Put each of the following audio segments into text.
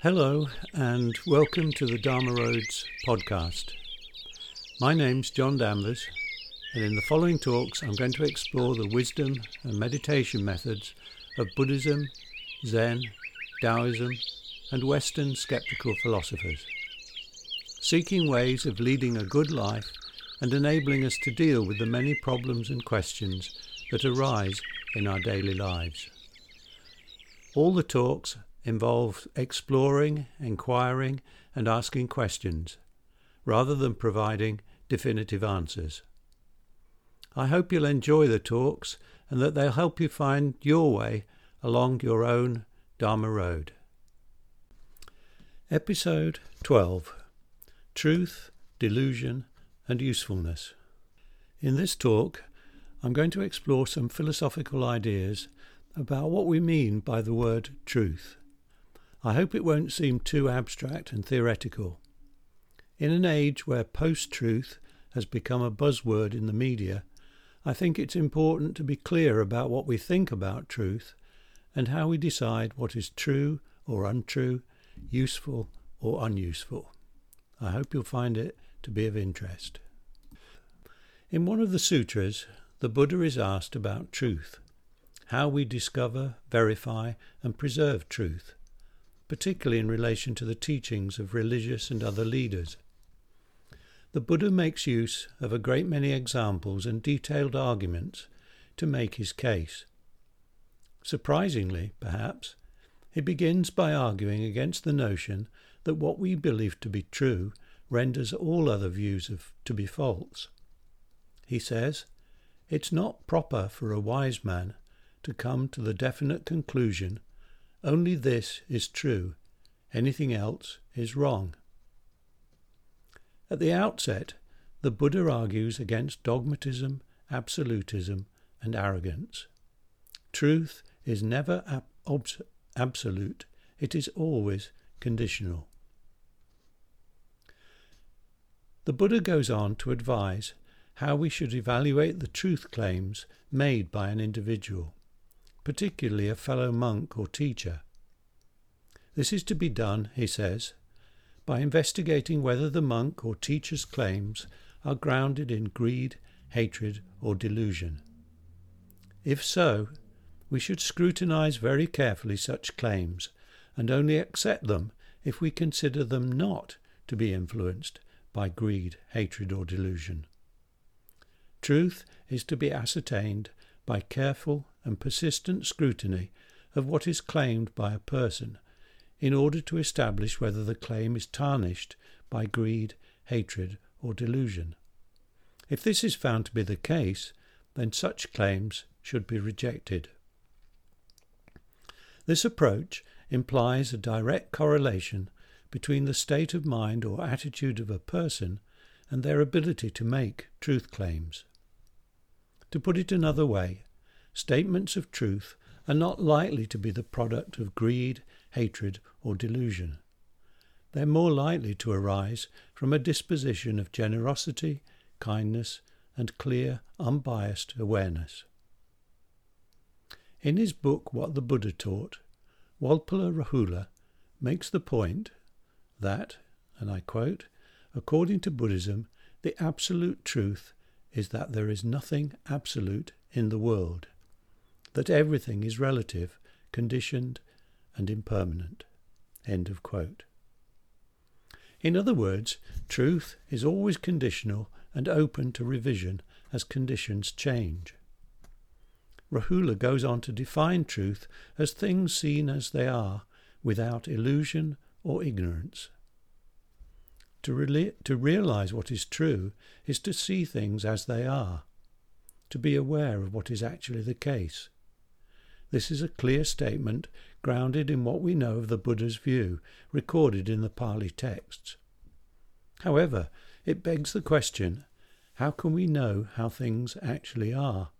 Hello, and welcome to the Dharma Roads podcast. My name's John Danvers, and in the following talks, I'm going to explore the wisdom and meditation methods of Buddhism, Zen, Taoism, and Western skeptical philosophers, seeking ways of leading a good life and enabling us to deal with the many problems and questions that arise in our daily lives. All the talks involve exploring, inquiring, and asking questions, rather than providing definitive answers. I hope you'll enjoy the talks and that they'll help you find your way along your own Dharma road. Episode 12 Truth, Delusion, and Usefulness. In this talk, I'm going to explore some philosophical ideas about what we mean by the word truth. I hope it won't seem too abstract and theoretical. In an age where post truth has become a buzzword in the media, I think it's important to be clear about what we think about truth and how we decide what is true or untrue, useful or unuseful. I hope you'll find it to be of interest. In one of the sutras, the Buddha is asked about truth, how we discover, verify, and preserve truth, particularly in relation to the teachings of religious and other leaders. The Buddha makes use of a great many examples and detailed arguments to make his case. Surprisingly, perhaps, he begins by arguing against the notion that what we believe to be true renders all other views of, to be false. He says, It's not proper for a wise man to come to the definite conclusion only this is true, anything else is wrong. At the outset, the Buddha argues against dogmatism, absolutism, and arrogance. Truth is never ab- absolute, it is always conditional. The Buddha goes on to advise how we should evaluate the truth claims made by an individual, particularly a fellow monk or teacher. This is to be done, he says, by investigating whether the monk or teacher's claims are grounded in greed, hatred, or delusion. If so, we should scrutinize very carefully such claims and only accept them if we consider them not to be influenced by greed, hatred, or delusion. Truth is to be ascertained by careful and persistent scrutiny of what is claimed by a person in order to establish whether the claim is tarnished by greed, hatred, or delusion. If this is found to be the case, then such claims should be rejected. This approach implies a direct correlation between the state of mind or attitude of a person and their ability to make truth claims. To put it another way, statements of truth are not likely to be the product of greed, hatred, or delusion. They are more likely to arise from a disposition of generosity, kindness, and clear, unbiased awareness. In his book What the Buddha Taught, Walpola Rahula makes the point that, and I quote, according to Buddhism, the absolute truth is that there is nothing absolute in the world, that everything is relative, conditioned, and impermanent. End of quote. In other words, truth is always conditional and open to revision as conditions change. Rahula goes on to define truth as things seen as they are, without illusion or ignorance. To, to realize what is true is to see things as they are, to be aware of what is actually the case. This is a clear statement grounded in what we know of the Buddha's view, recorded in the Pali texts. However, it begs the question how can we know how things actually are?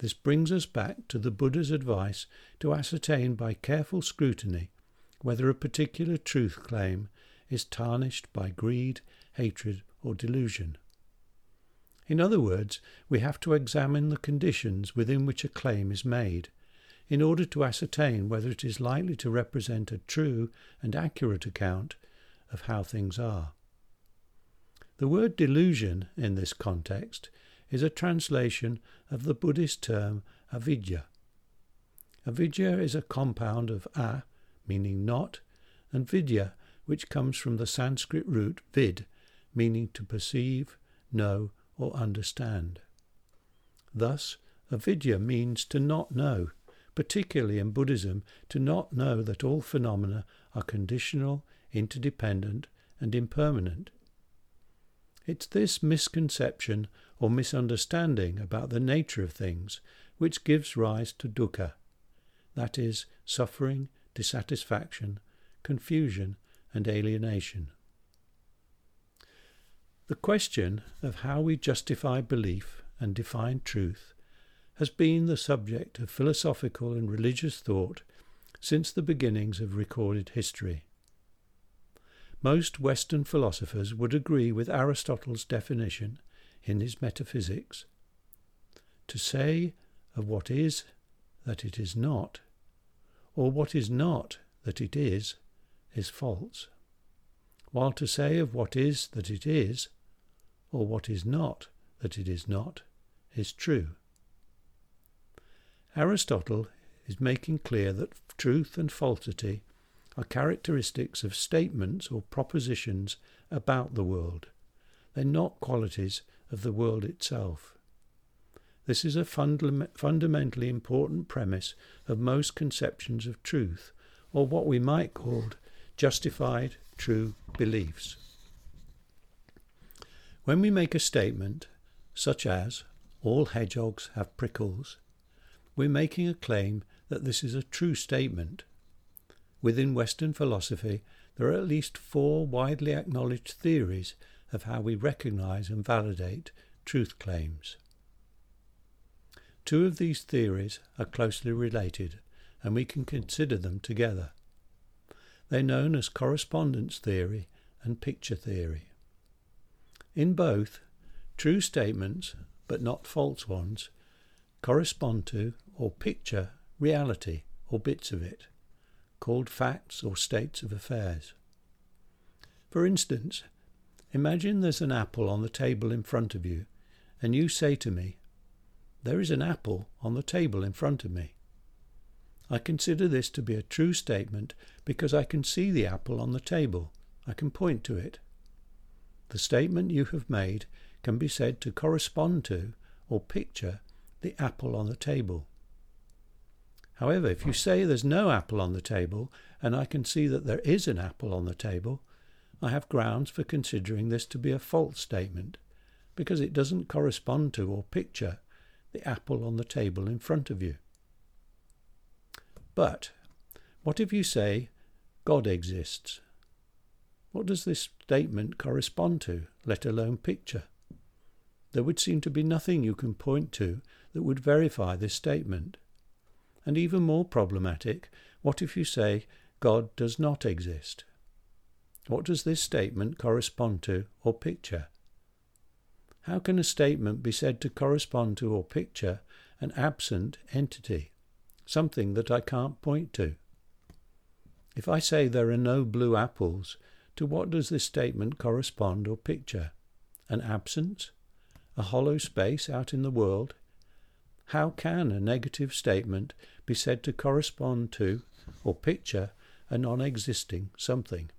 This brings us back to the Buddha's advice to ascertain by careful scrutiny whether a particular truth claim is tarnished by greed, hatred, or delusion. In other words, we have to examine the conditions within which a claim is made in order to ascertain whether it is likely to represent a true and accurate account of how things are. The word delusion in this context is a translation of the Buddhist term avidya. Avidya is a compound of a, meaning not, and vidya, which comes from the Sanskrit root vid, meaning to perceive, know, or understand. Thus, avidya means to not know, particularly in Buddhism, to not know that all phenomena are conditional, interdependent, and impermanent. It's this misconception or misunderstanding about the nature of things which gives rise to dukkha, that is, suffering, dissatisfaction, confusion, and alienation. The question of how we justify belief and define truth has been the subject of philosophical and religious thought since the beginnings of recorded history. Most Western philosophers would agree with Aristotle's definition in his Metaphysics. To say of what is that it is not, or what is not that it is, is false, while to say of what is that it is, or what is not that it is not, is true. Aristotle is making clear that truth and falsity are characteristics of statements or propositions about the world. They're not qualities of the world itself. This is a fundamentally important premise of most conceptions of truth, or what we might call justified true beliefs. When we make a statement, such as, all hedgehogs have prickles, we're making a claim that this is a true statement. Within Western philosophy, there are at least four widely acknowledged theories of how we recognize and validate truth claims. Two of these theories are closely related, and we can consider them together. They're known as correspondence theory and picture theory. In both, true statements, but not false ones, correspond to or picture reality or bits of it, called facts or states of affairs. For instance, Imagine there's an apple on the table in front of you, and you say to me, There is an apple on the table in front of me. I consider this to be a true statement because I can see the apple on the table. I can point to it. The statement you have made can be said to correspond to or picture the apple on the table. However, if you say there's no apple on the table and I can see that there is an apple on the table, I have grounds for considering this to be a false statement, because it doesn't correspond to or picture the apple on the table in front of you. But what if you say God exists? What does this statement correspond to, let alone picture? There would seem to be nothing you can point to that would verify this statement. And even more problematic, what if you say God does not exist? What does this statement correspond to or picture? How can a statement be said to correspond to or picture an absent entity, something that I can't point to? If I say there are no blue apples, to what does this statement correspond or picture? An absence? A hollow space out in the world? How can a negative statement be said to correspond to or picture a non existing something?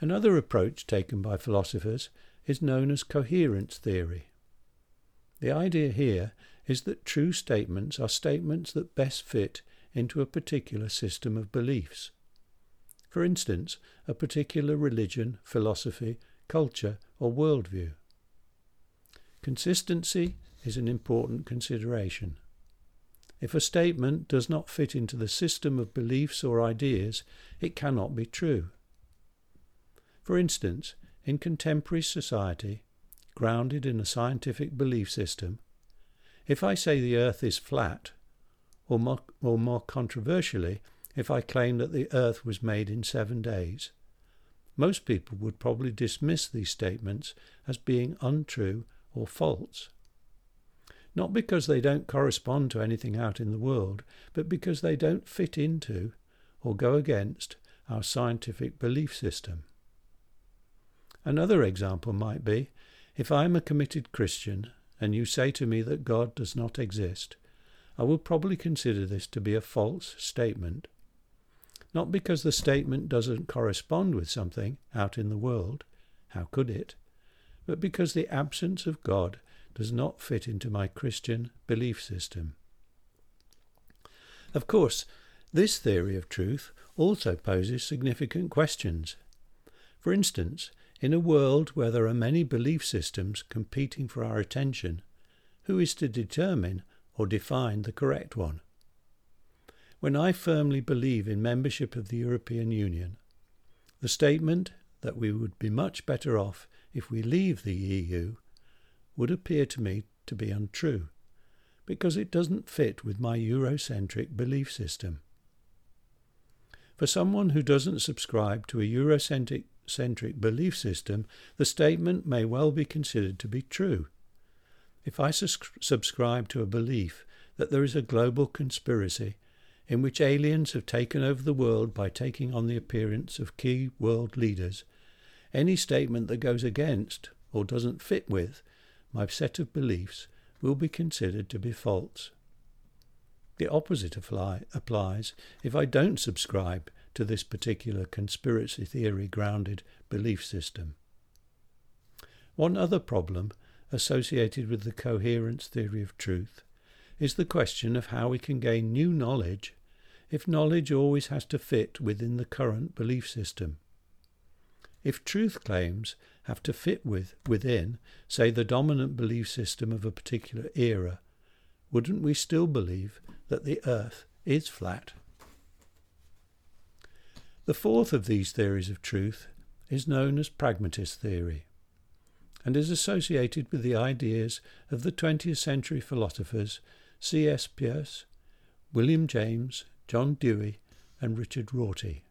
Another approach taken by philosophers is known as coherence theory. The idea here is that true statements are statements that best fit into a particular system of beliefs. For instance, a particular religion, philosophy, culture, or worldview. Consistency is an important consideration. If a statement does not fit into the system of beliefs or ideas, it cannot be true. For instance, in contemporary society, grounded in a scientific belief system, if I say the earth is flat, or more, or more controversially, if I claim that the earth was made in seven days, most people would probably dismiss these statements as being untrue or false. not because they don't correspond to anything out in the world, but because they don't fit into or go against our scientific belief system. Another example might be if I am a committed Christian and you say to me that God does not exist, I will probably consider this to be a false statement. Not because the statement doesn't correspond with something out in the world, how could it? But because the absence of God does not fit into my Christian belief system. Of course, this theory of truth also poses significant questions. For instance, in a world where there are many belief systems competing for our attention, who is to determine or define the correct one? When I firmly believe in membership of the European Union, the statement that we would be much better off if we leave the EU would appear to me to be untrue, because it doesn't fit with my Eurocentric belief system. For someone who doesn't subscribe to a Eurocentric centric belief system, the statement may well be considered to be true. If I sus- subscribe to a belief that there is a global conspiracy in which aliens have taken over the world by taking on the appearance of key world leaders, any statement that goes against or doesn't fit with my set of beliefs will be considered to be false. The opposite apply, applies if I don't subscribe to this particular conspiracy theory grounded belief system. One other problem associated with the coherence theory of truth is the question of how we can gain new knowledge if knowledge always has to fit within the current belief system. If truth claims have to fit with within, say, the dominant belief system of a particular era, wouldn't we still believe that the earth is flat? The fourth of these theories of truth is known as pragmatist theory and is associated with the ideas of the 20th century philosophers C.S. Peirce, William James, John Dewey, and Richard Rorty.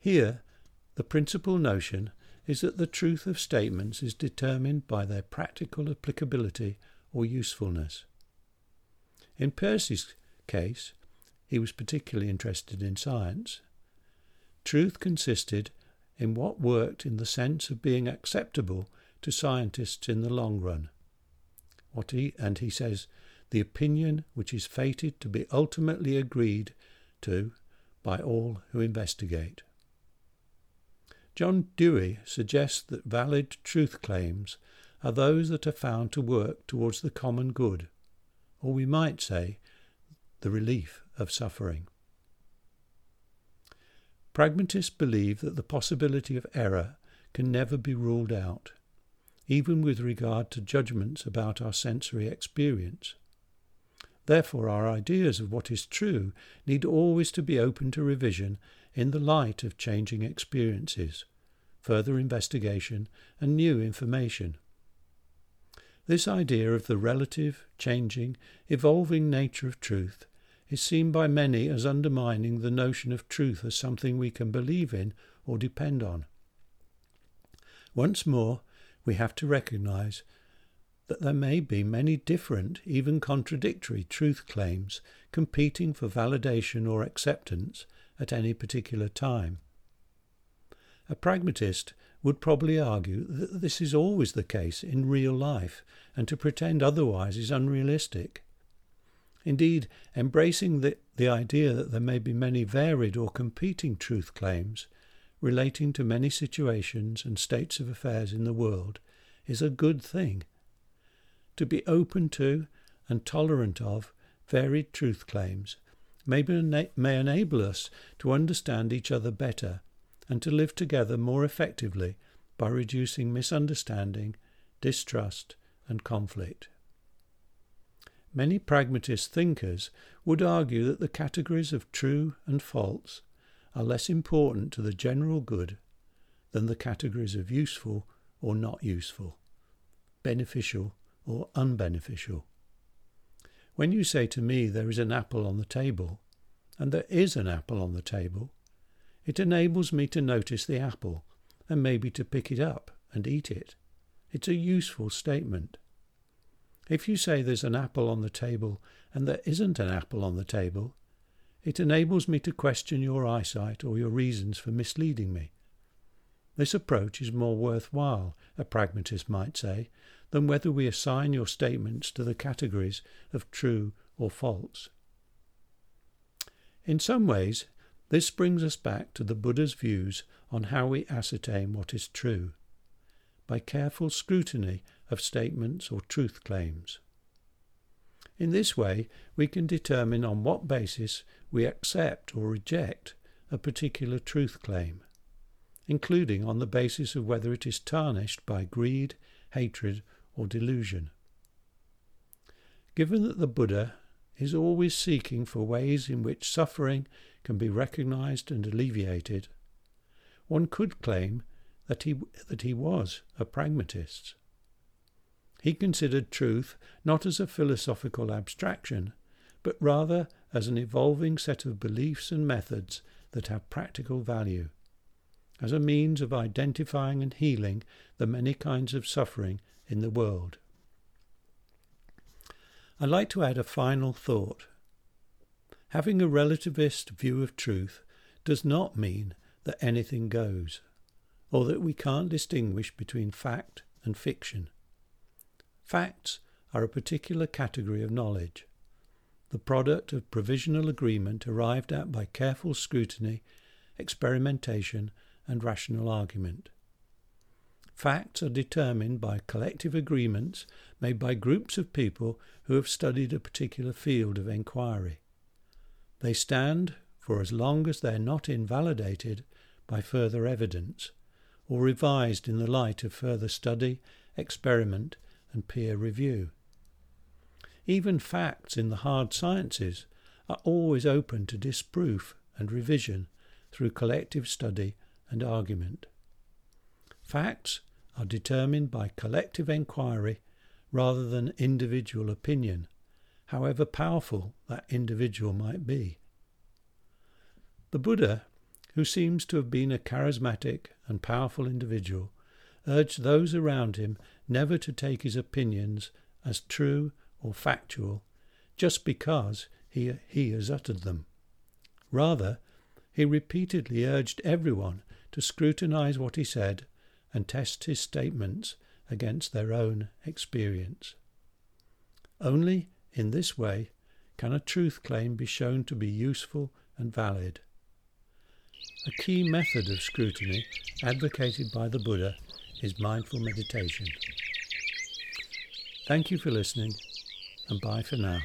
Here, the principal notion is that the truth of statements is determined by their practical applicability or usefulness. In Peirce's case, he was particularly interested in science. Truth consisted in what worked in the sense of being acceptable to scientists in the long run. What he, and he says, the opinion which is fated to be ultimately agreed to by all who investigate. John Dewey suggests that valid truth claims are those that are found to work towards the common good, or we might say, the relief of suffering. Pragmatists believe that the possibility of error can never be ruled out, even with regard to judgments about our sensory experience. Therefore, our ideas of what is true need always to be open to revision in the light of changing experiences, further investigation, and new information. This idea of the relative, changing, evolving nature of truth is seen by many as undermining the notion of truth as something we can believe in or depend on. Once more, we have to recognize that there may be many different, even contradictory truth claims competing for validation or acceptance at any particular time. A pragmatist would probably argue that this is always the case in real life, and to pretend otherwise is unrealistic. Indeed, embracing the, the idea that there may be many varied or competing truth claims relating to many situations and states of affairs in the world is a good thing. To be open to and tolerant of varied truth claims may, be, may enable us to understand each other better and to live together more effectively by reducing misunderstanding, distrust, and conflict. Many pragmatist thinkers would argue that the categories of true and false are less important to the general good than the categories of useful or not useful, beneficial or unbeneficial. When you say to me there is an apple on the table, and there is an apple on the table, it enables me to notice the apple and maybe to pick it up and eat it. It's a useful statement. If you say there's an apple on the table and there isn't an apple on the table, it enables me to question your eyesight or your reasons for misleading me. This approach is more worthwhile, a pragmatist might say, than whether we assign your statements to the categories of true or false. In some ways, this brings us back to the Buddha's views on how we ascertain what is true by careful scrutiny of statements or truth claims. In this way, we can determine on what basis we accept or reject a particular truth claim, including on the basis of whether it is tarnished by greed, hatred, or delusion. Given that the Buddha is always seeking for ways in which suffering can be recognized and alleviated, one could claim that he, that he was a pragmatist. He considered truth not as a philosophical abstraction, but rather as an evolving set of beliefs and methods that have practical value, as a means of identifying and healing the many kinds of suffering in the world. I'd like to add a final thought. Having a relativist view of truth does not mean that anything goes, or that we can't distinguish between fact and fiction. Facts are a particular category of knowledge, the product of provisional agreement arrived at by careful scrutiny, experimentation, and rational argument. Facts are determined by collective agreements made by groups of people who have studied a particular field of enquiry. They stand for as long as they are not invalidated by further evidence or revised in the light of further study, experiment, and peer review. Even facts in the hard sciences are always open to disproof and revision through collective study and argument. Facts are determined by collective enquiry rather than individual opinion, however powerful that individual might be. The Buddha, who seems to have been a charismatic and powerful individual, urged those around him never to take his opinions as true or factual just because he, he has uttered them. Rather, he repeatedly urged everyone to scrutinize what he said and test his statements against their own experience. Only in this way can a truth claim be shown to be useful and valid. A key method of scrutiny advocated by the Buddha is mindful meditation. Thank you for listening, and bye for now.